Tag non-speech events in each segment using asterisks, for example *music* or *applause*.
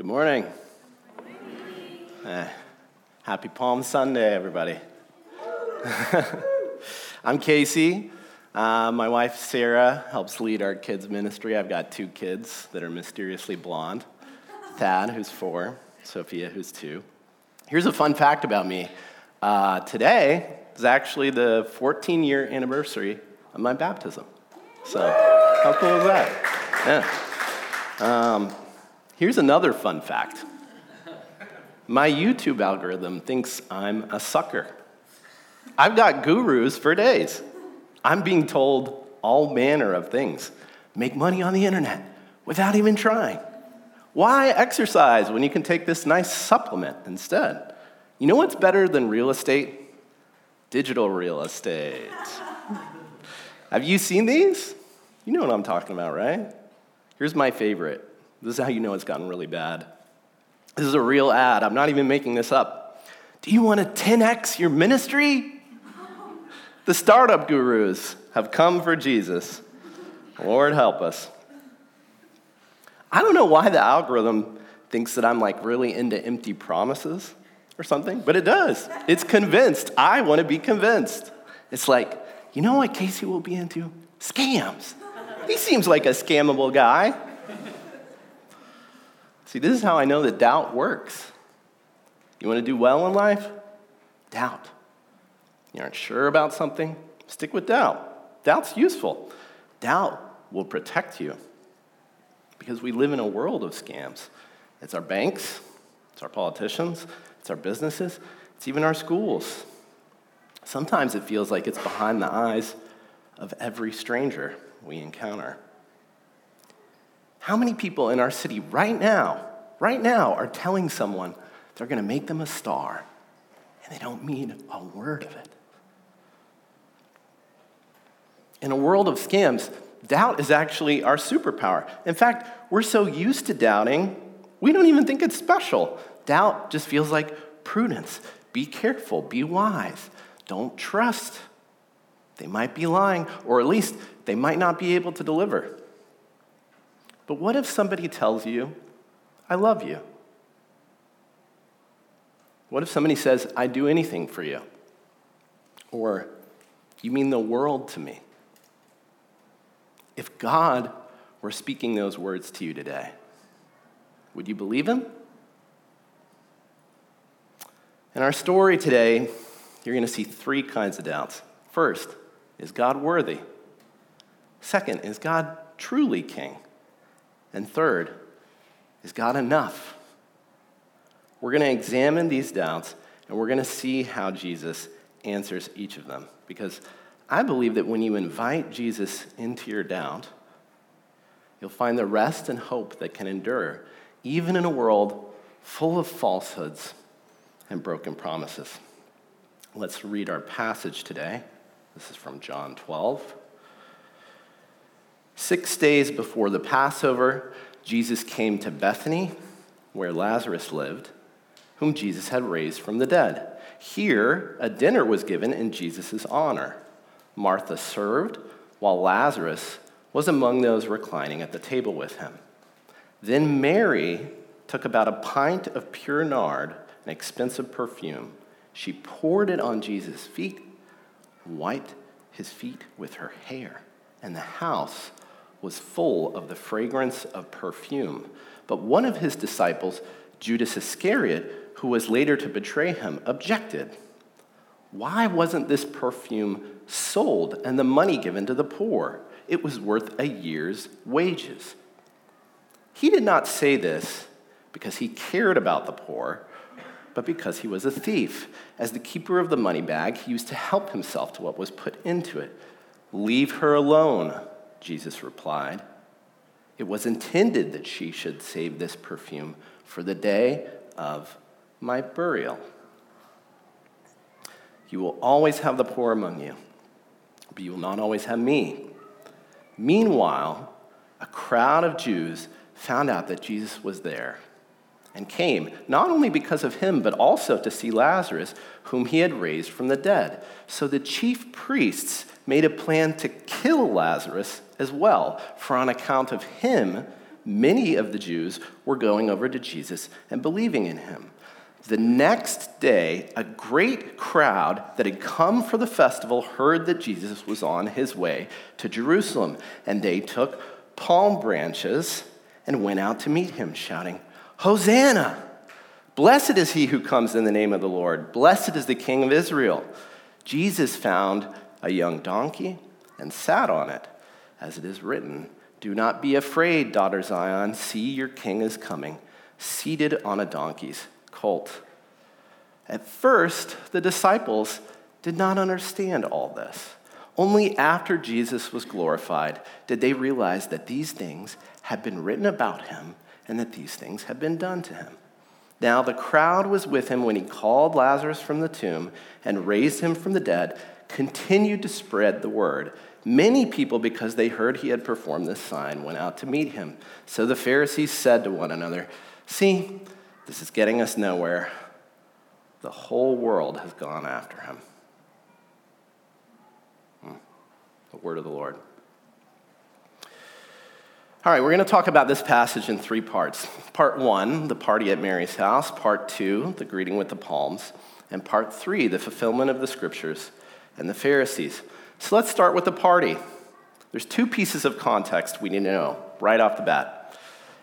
Good morning. Eh, happy Palm Sunday, everybody. *laughs* I'm Casey. Uh, my wife Sarah helps lead our kids' ministry. I've got two kids that are mysteriously blonde Thad, who's four, Sophia, who's two. Here's a fun fact about me uh, today is actually the 14 year anniversary of my baptism. So, how cool is that? Yeah. Um, here's another fun fact my YouTube algorithm thinks I'm a sucker. I've got gurus for days. I'm being told all manner of things. Make money on the internet without even trying. Why exercise when you can take this nice supplement instead? You know what's better than real estate? Digital real estate. Have you seen these? You know what I'm talking about, right? Here's my favorite. This is how you know it's gotten really bad. This is a real ad. I'm not even making this up. Do you want to 10x your ministry? The startup gurus have come for Jesus. Lord help us. I don't know why the algorithm thinks that I'm like really into empty promises or something, but it does. It's convinced. I want to be convinced. It's like, you know what Casey will be into? Scams. He seems like a scammable guy. See, this is how I know that doubt works. You want to do well in life? Doubt. You aren't sure about something? Stick with doubt. Doubt's useful. Doubt will protect you because we live in a world of scams. It's our banks, it's our politicians, it's our businesses, it's even our schools. Sometimes it feels like it's behind the eyes of every stranger we encounter. How many people in our city right now, right now, are telling someone they're going to make them a star and they don't mean a word of it? In a world of scams, doubt is actually our superpower. In fact, we're so used to doubting, we don't even think it's special. Doubt just feels like prudence. Be careful, be wise. Don't trust. They might be lying, or at least they might not be able to deliver. But what if somebody tells you, I love you? What if somebody says, I do anything for you? Or, you mean the world to me? If God were speaking those words to you today, would you believe him? In our story today, you're going to see three kinds of doubts. First, is God worthy? Second, is God truly king? And third, is God enough? We're going to examine these doubts and we're going to see how Jesus answers each of them. Because I believe that when you invite Jesus into your doubt, you'll find the rest and hope that can endure, even in a world full of falsehoods and broken promises. Let's read our passage today. This is from John 12. Six days before the Passover, Jesus came to Bethany, where Lazarus lived, whom Jesus had raised from the dead. Here, a dinner was given in Jesus' honor. Martha served, while Lazarus was among those reclining at the table with him. Then Mary took about a pint of pure nard, an expensive perfume. She poured it on Jesus' feet, wiped his feet with her hair, and the house was full of the fragrance of perfume. But one of his disciples, Judas Iscariot, who was later to betray him, objected. Why wasn't this perfume sold and the money given to the poor? It was worth a year's wages. He did not say this because he cared about the poor, but because he was a thief. As the keeper of the money bag, he used to help himself to what was put into it. Leave her alone, Jesus replied. It was intended that she should save this perfume for the day of my burial. You will always have the poor among you, but you will not always have me. Meanwhile, a crowd of Jews found out that Jesus was there and came, not only because of him, but also to see Lazarus, whom he had raised from the dead. So the chief priests made a plan to kill Lazarus as well, for on account of him, many of the Jews were going over to Jesus and believing in him. The next day, a great crowd that had come for the festival heard that Jesus was on his way to Jerusalem, and they took palm branches and went out to meet him, shouting, Hosanna! Blessed is he who comes in the name of the Lord. Blessed is the King of Israel. Jesus found a young donkey and sat on it, as it is written, Do not be afraid, daughter Zion. See, your king is coming, seated on a donkey's colt. At first, the disciples did not understand all this. Only after Jesus was glorified did they realize that these things had been written about him and that these things had been done to him. Now, the crowd was with him when he called Lazarus from the tomb and raised him from the dead, continued to spread the word. Many people, because they heard he had performed this sign, went out to meet him. So the Pharisees said to one another, See, this is getting us nowhere. The whole world has gone after him. Hmm. The word of the Lord. All right, we're going to talk about this passage in three parts. Part one, the party at Mary's house. Part two, the greeting with the palms. And part three, the fulfillment of the scriptures and the Pharisees. So let's start with the party. There's two pieces of context we need to know right off the bat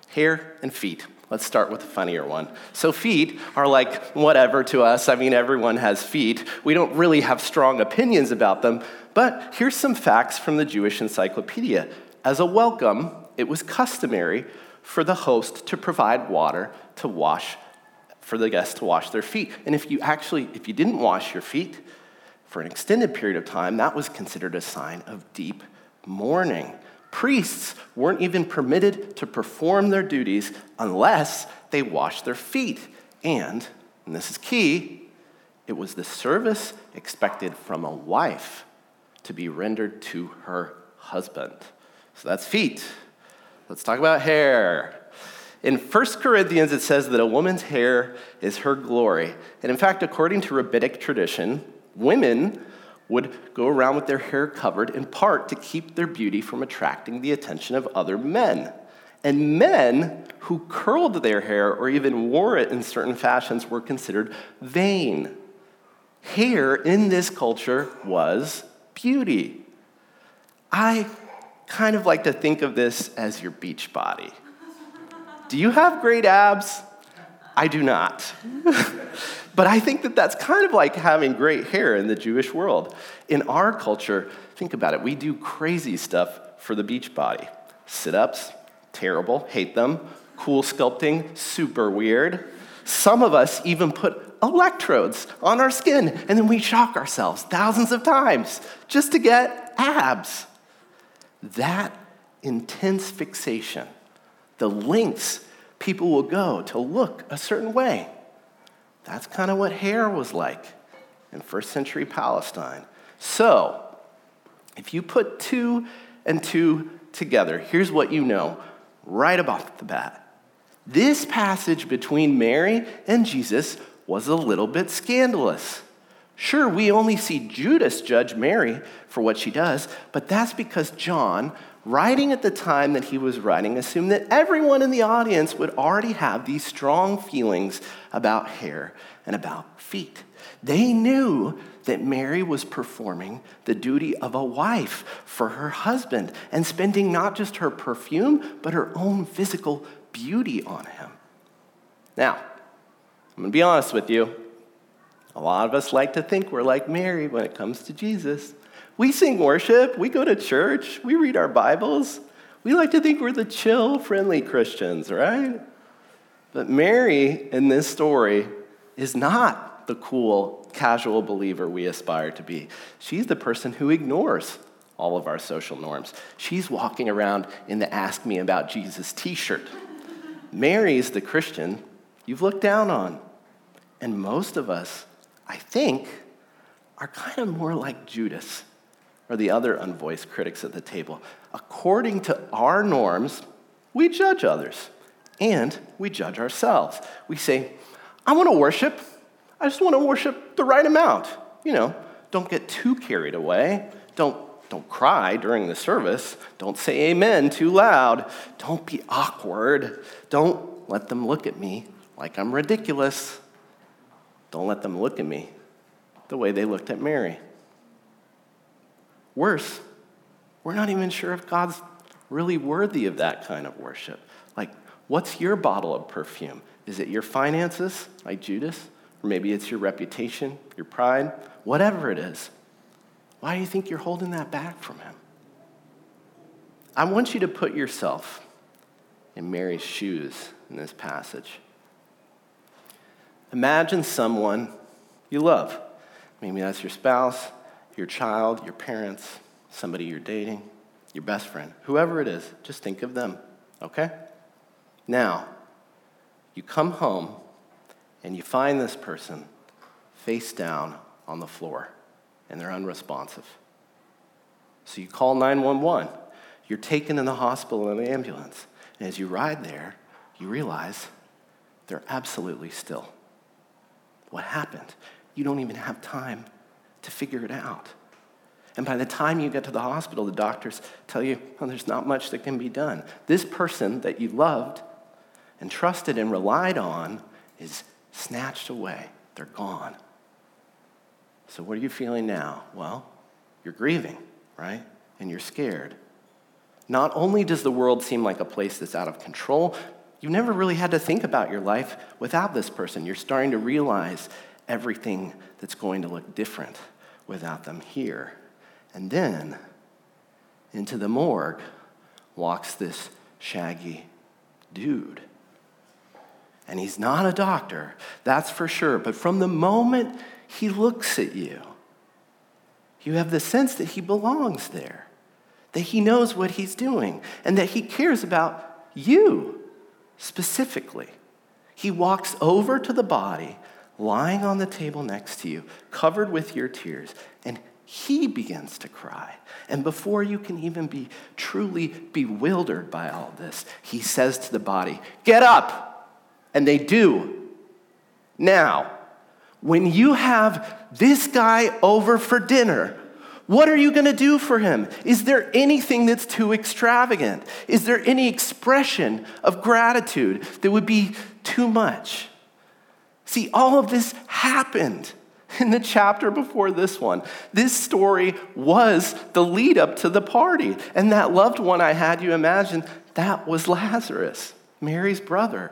hair and feet. Let's start with the funnier one. So, feet are like whatever to us. I mean, everyone has feet. We don't really have strong opinions about them. But here's some facts from the Jewish Encyclopedia. As a welcome, it was customary for the host to provide water to wash, for the guests to wash their feet. And if you actually, if you didn't wash your feet for an extended period of time, that was considered a sign of deep mourning. Priests weren't even permitted to perform their duties unless they washed their feet. And, and this is key, it was the service expected from a wife to be rendered to her husband. So that's feet. Let's talk about hair. In 1 Corinthians, it says that a woman's hair is her glory. And in fact, according to rabbinic tradition, women would go around with their hair covered in part to keep their beauty from attracting the attention of other men. And men who curled their hair or even wore it in certain fashions were considered vain. Hair in this culture was beauty. I kind of like to think of this as your beach body. Do you have great abs? I do not. *laughs* But I think that that's kind of like having great hair in the Jewish world. In our culture, think about it, we do crazy stuff for the beach body. Sit ups, terrible, hate them. Cool sculpting, super weird. Some of us even put electrodes on our skin and then we shock ourselves thousands of times just to get abs. That intense fixation, the lengths people will go to look a certain way, that's kind of what hair was like in first century Palestine. So, if you put two and two together, here's what you know right about the bat. This passage between Mary and Jesus was a little bit scandalous. Sure, we only see Judas judge Mary for what she does, but that's because John writing at the time that he was writing assumed that everyone in the audience would already have these strong feelings about hair and about feet. They knew that Mary was performing the duty of a wife for her husband and spending not just her perfume, but her own physical beauty on him. Now, I'm gonna be honest with you. A lot of us like to think we're like Mary when it comes to Jesus. We sing worship, we go to church, we read our Bibles. We like to think we're the chill, friendly Christians, right? But Mary in this story is not the cool, casual believer we aspire to be. She's the person who ignores all of our social norms. She's walking around in the Ask Me About Jesus t shirt. Mary's the Christian you've looked down on. And most of us, I think, are kind of more like Judas or the other unvoiced critics at the table. According to our norms, we judge others and we judge ourselves. We say, I want to worship. I just want to worship the right amount. You know, don't get too carried away. Don't Don't cry during the service. Don't say amen too loud. Don't be awkward. Don't let them look at me like I'm ridiculous. Don't let them look at me the way they looked at Mary. Worse, we're not even sure if God's really worthy of that kind of worship. Like, what's your bottle of perfume? Is it your finances, like Judas? Or maybe it's your reputation, your pride, whatever it is. Why do you think you're holding that back from him? I want you to put yourself in Mary's shoes in this passage. Imagine someone you love. Maybe that's your spouse, your child, your parents, somebody you're dating, your best friend, whoever it is. Just think of them, okay? Now, you come home and you find this person face down on the floor and they're unresponsive. So you call 911. You're taken in the hospital in an ambulance. And as you ride there, you realize they're absolutely still. What happened? You don't even have time to figure it out. And by the time you get to the hospital, the doctors tell you, well, there's not much that can be done. This person that you loved and trusted and relied on is snatched away. They're gone. So, what are you feeling now? Well, you're grieving, right? And you're scared. Not only does the world seem like a place that's out of control, you never really had to think about your life without this person. You're starting to realize everything that's going to look different without them here. And then into the morgue walks this shaggy dude. And he's not a doctor, that's for sure. But from the moment he looks at you, you have the sense that he belongs there, that he knows what he's doing, and that he cares about you specifically. He walks over to the body lying on the table next to you, covered with your tears, and he begins to cry. And before you can even be truly bewildered by all this, he says to the body, Get up! And they do. Now, when you have this guy over for dinner, what are you going to do for him? Is there anything that's too extravagant? Is there any expression of gratitude that would be too much? See, all of this happened in the chapter before this one. This story was the lead up to the party. And that loved one I had you imagine, that was Lazarus, Mary's brother.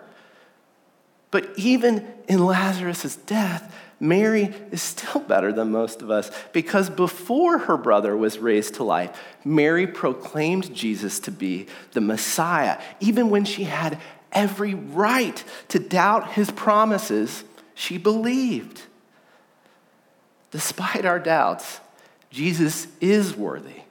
But even in Lazarus' death, Mary is still better than most of us because before her brother was raised to life, Mary proclaimed Jesus to be the Messiah. Even when she had every right to doubt his promises, she believed. Despite our doubts, Jesus is worthy.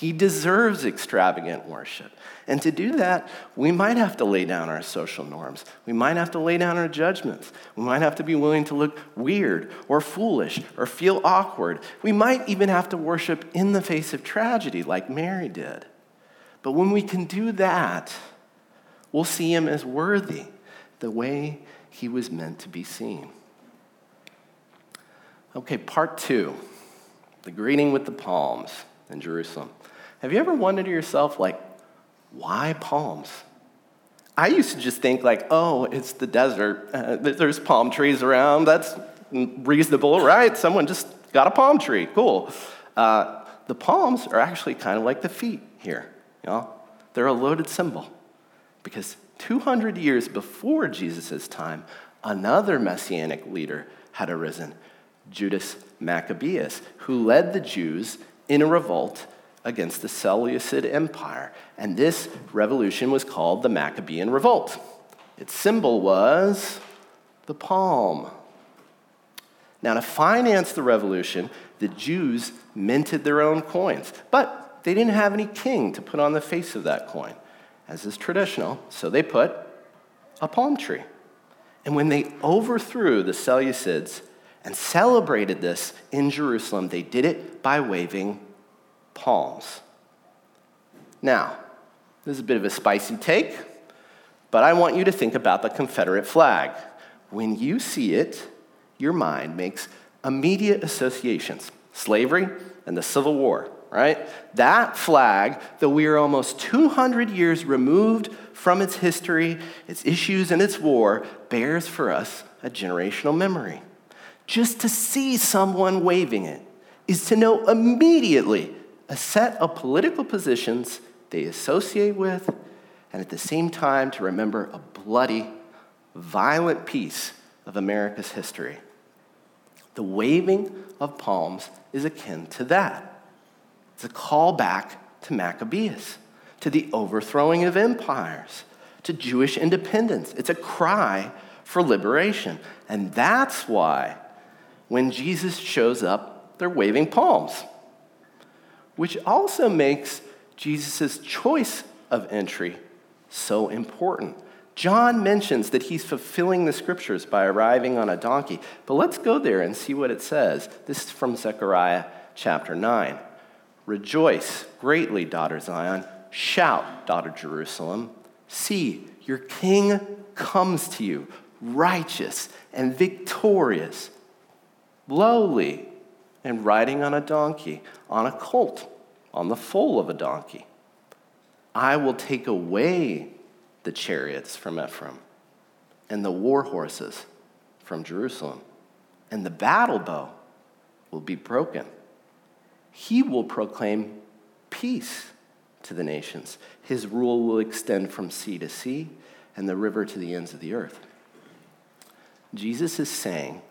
He deserves extravagant worship. And to do that, we might have to lay down our social norms. We might have to lay down our judgments. We might have to be willing to look weird or foolish or feel awkward. We might even have to worship in the face of tragedy, like Mary did. But when we can do that, we'll see him as worthy, the way he was meant to be seen. Okay, part two the greeting with the palms in Jerusalem. Have you ever wondered to yourself, like, why palms? I used to just think, like, oh, it's the desert. *laughs* Uh, there's palm trees around. That's reasonable, right? Someone just got a palm tree. Cool. Uh, the palms are actually kind of like the feet here. You know? They're a loaded symbol because 200 years before Jesus' time, another messianic leader had arisen, Judas Maccabeus, who led the Jews in a revolt against the Seleucid Empire. And this revolution was called the Maccabean Revolt. Its symbol was the palm. Now, to finance the revolution, the Jews minted their own coins, but they didn't have any king to put on the face of that coin, as is traditional, so they put a palm tree. And when they overthrew the Seleucids and celebrated this in Jerusalem, they did it by waving palms. Now, this is a bit of a spicy take, but I want you to think about the Confederate flag. When you see it, your mind makes immediate associations slavery and the Civil War. right? That flag, though we are almost 200 years removed from its history, its issues, and its war, bears for us a generational memory. Just to see someone waving it is to know immediately a set of political positions they associate with, and at the same time to remember a bloody, violent piece of America's history. The waving of palms is akin to that. It's a call back to Maccabeus, to the overthrowing of empires, to Jewish independence. It's a cry for liberation. And that's why when Jesus shows up, they're waving palms, which also makes Jesus' choice of entry so important. John mentions that he's fulfilling the scriptures by arriving on a donkey. But let's go there and see what it says. This is from Zechariah chapter 9. Rejoice greatly, daughter Zion. Shout, daughter Jerusalem. See, your king comes to you, righteous and victorious, lowly, and riding on a donkey, on a colt, on the foal of a donkey. I will take away the chariots from Ephraim and the war horses from Jerusalem, and the battle bow will be broken. He will proclaim peace to the nations. His rule will extend from sea to sea and the river to the ends of the earth. Jesus is saying,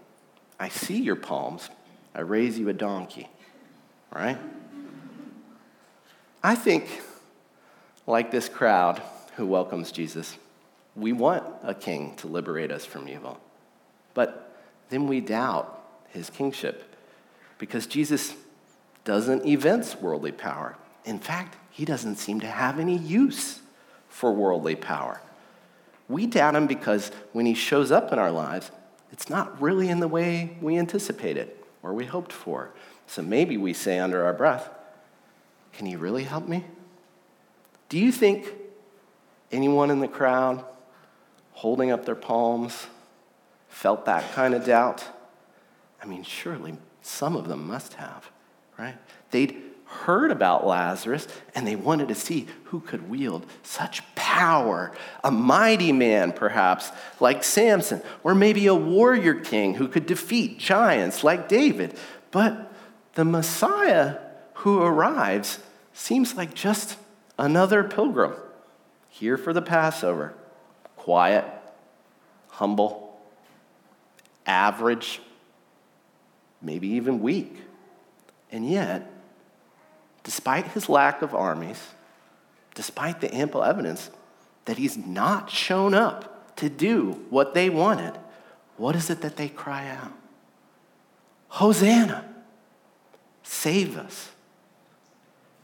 I see your palms, I raise you a donkey, right? I think, like this crowd who welcomes Jesus, we want a king to liberate us from evil. But then we doubt his kingship because Jesus doesn't evince worldly power. In fact, he doesn't seem to have any use for worldly power. We doubt him because when he shows up in our lives, it's not really in the way we anticipated or we hoped for. So maybe we say under our breath, Can he really help me? Do you think anyone in the crowd holding up their palms felt that kind of doubt? I mean, surely some of them must have, right? They'd heard about Lazarus and they wanted to see who could wield such power. A mighty man, perhaps, like Samson, or maybe a warrior king who could defeat giants like David. But the Messiah who arrives seems like just another pilgrim here for the Passover. Quiet, humble, average, maybe even weak. And yet, despite his lack of armies, despite the ample evidence that he's not shown up to do what they wanted, what is it that they cry out? Hosanna, save us.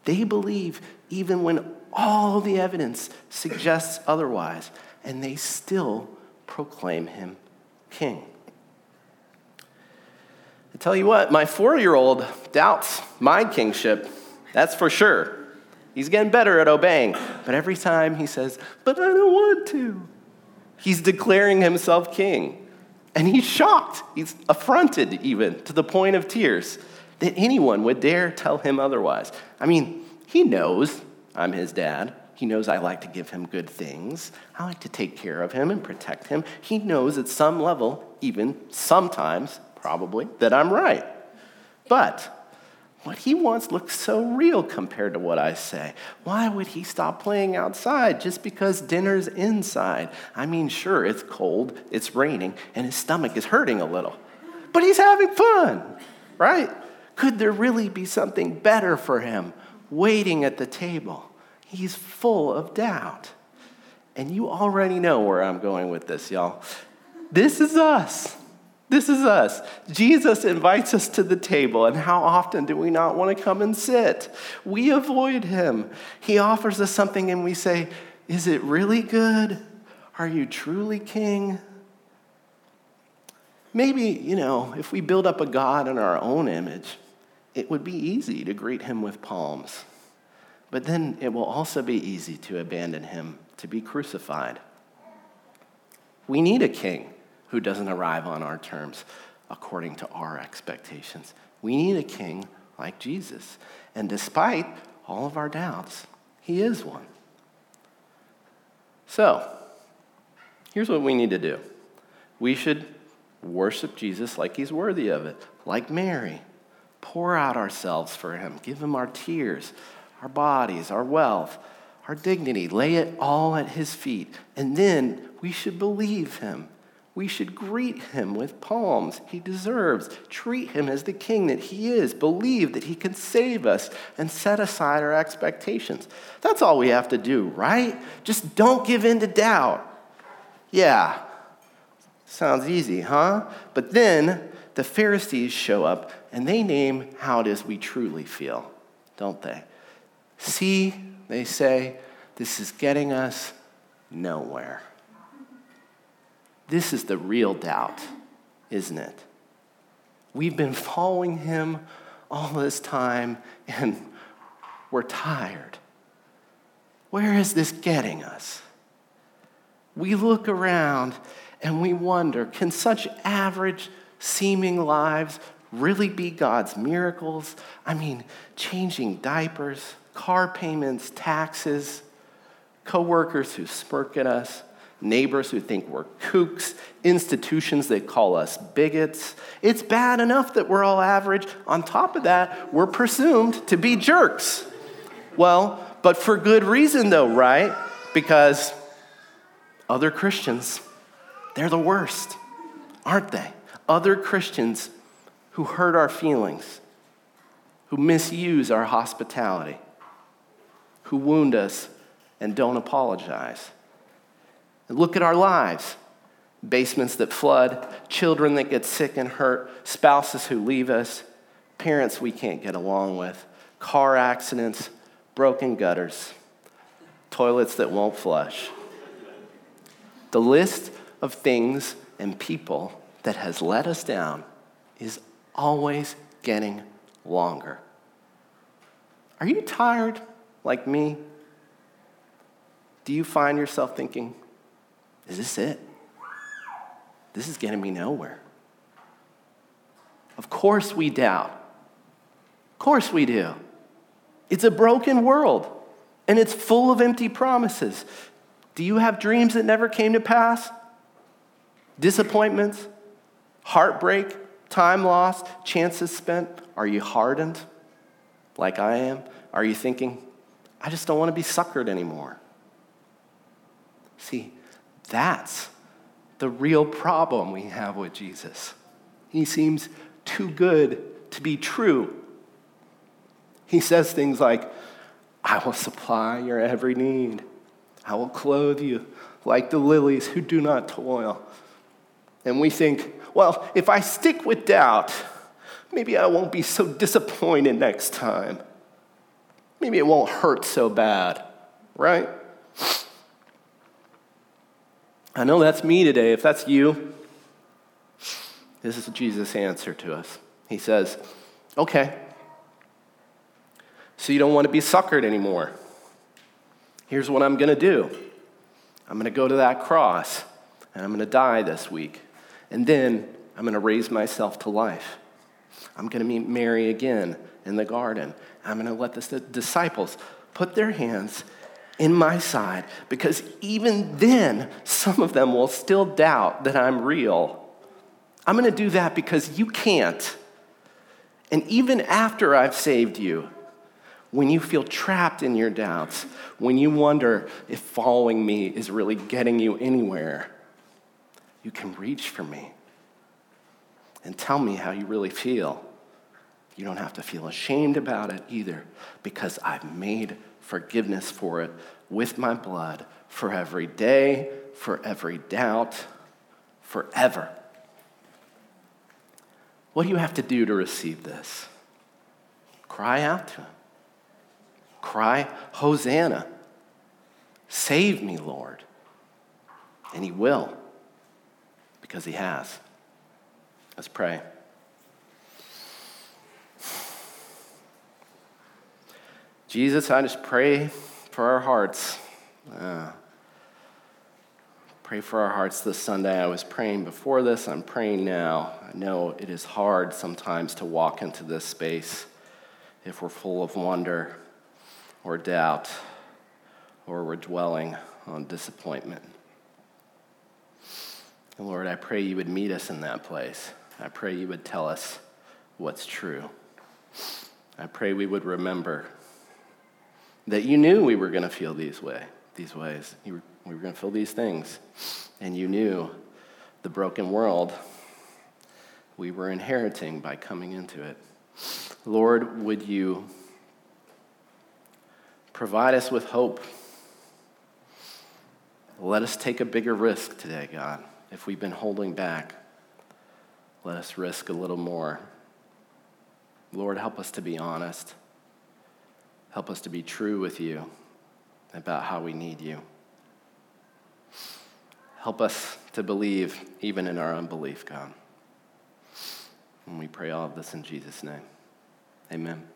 They believe even when all the evidence suggests otherwise, and they still proclaim him king. I tell you what, my four year old doubts my kingship that's for sure. He's getting better at obeying. But every time he says, But I don't want to, he's declaring himself king. And he's shocked. He's affronted, even to the point of tears, that anyone would dare tell him otherwise. I mean, he knows I'm his dad. He knows I like to give him good things. I like to take care of him and protect him. He knows at some level, even sometimes, probably, that I'm right. But what he wants looks so real compared to what I say. Why would he stop playing outside just because dinner's inside? I mean, sure, it's cold, it's raining, and his stomach is hurting a little, but he's having fun, right? Could there really be something better for him waiting at the table? He's full of doubt. And you already know where I'm going with this, y'all. This is us. This is us. Jesus invites us to the table, and how often do we not want to come and sit? We avoid him. He offers us something, and we say, Is it really good? Are you truly king? Maybe, you know, if we build up a God in our own image, it would be easy to greet him with palms. But then it will also be easy to abandon him to be crucified. We need a king who doesn't arrive on our terms according to our expectations. We need a king like Jesus. And despite all of our doubts, he is one. So, here's what we need to do we should worship Jesus like he's worthy of it, like Mary. Pour out ourselves for him, give him our tears, our bodies, our wealth, our dignity, lay it all at his feet. And then we should believe him we should greet him with palms he deserves, treat him as the king that he is, believe that he can save us, and set aside our expectations. That's all we have to do, right? Just don't give in to doubt. Yeah, sounds easy, huh? But then the Pharisees show up and they name how it is we truly feel, don't they? See, they say, this is getting us nowhere. This is the real doubt, isn't it? We've been following him all this time and we're tired. Where is this getting us? We look around and we wonder can such average seeming lives really be God's miracles? I mean, changing diapers, car payments, taxes, coworkers who smirk at us, neighbors who think we're kooks, institutions that call us bigots. It's bad enough that we're all average. On top of that, we're presumed to be jerks. Well, but for good reason, though, right? Because other Christians, they're the worst, aren't they? Other Christians who hurt our feelings, who misuse our hospitality, who wound us and don't apologize. Look at our lives basements that flood, children that get sick and hurt, spouses who leave us, parents we can't get along with, car accidents, broken gutters, toilets that won't flush. The list of things and people that has let us down is always getting longer. Are you tired like me? Do you find yourself thinking, is this it? This is getting me nowhere. Of course we doubt. Of course we do. It's a broken world and it's full of empty promises. Do you have dreams that never came to pass? Disappointments, heartbreak, time lost, chances spent? Are you hardened like I am? Are you thinking, I just don't want to be suckered anymore? See, that's the real problem we have with Jesus. He seems too good to be true. He says things like, I will supply your every need. I will clothe you like the lilies who do not toil. And we think, well, if I stick with doubt, maybe I won't be so disappointed next time. Maybe it won't hurt so bad, right? I know that's me today. If that's you, this is Jesus' answer to us. He says, Okay, so you don't want to be suckered anymore. Here's what I'm going to do I'm going to go to that cross and I'm going to die this week. And then I'm going to raise myself to life. I'm going to meet Mary again in the garden. I'm going to let the disciples put their hands in my side because even then, some of them will still doubt that I'm real. I'm going to do that because you can't. And even after I've saved you, when you feel trapped in your doubts, when you wonder if following me is really getting you anywhere, you can reach for me and tell me how you really feel. You don't have to feel ashamed about it either because I've made forgiveness for it with my blood for every day, for every doubt, forever. What do you have to do to receive this? Cry out to Him. Cry, Hosanna. Save me, Lord. And He will, because He has. Let's pray. Jesus, I just pray for our hearts. Uh, pray for our hearts this Sunday. I was praying before this, I'm praying now. I know it is hard sometimes to walk into this space if we're full of wonder or doubt or we're dwelling on disappointment. And Lord, I pray you would meet us in that place. I pray you would tell us what's true. I pray we would remember that you knew we were going to feel these way, these ways. You were, we were going to feel these things, and you knew the broken world we were inheriting by coming into it. Lord, would you provide us with hope? Let us take a bigger risk today, God. If we've been holding back, let us risk a little more. Lord, help us to be honest. Help us to be true with you about how we need you. Help us to believe even in our unbelief, God. And we pray all of this in Jesus' name. Amen.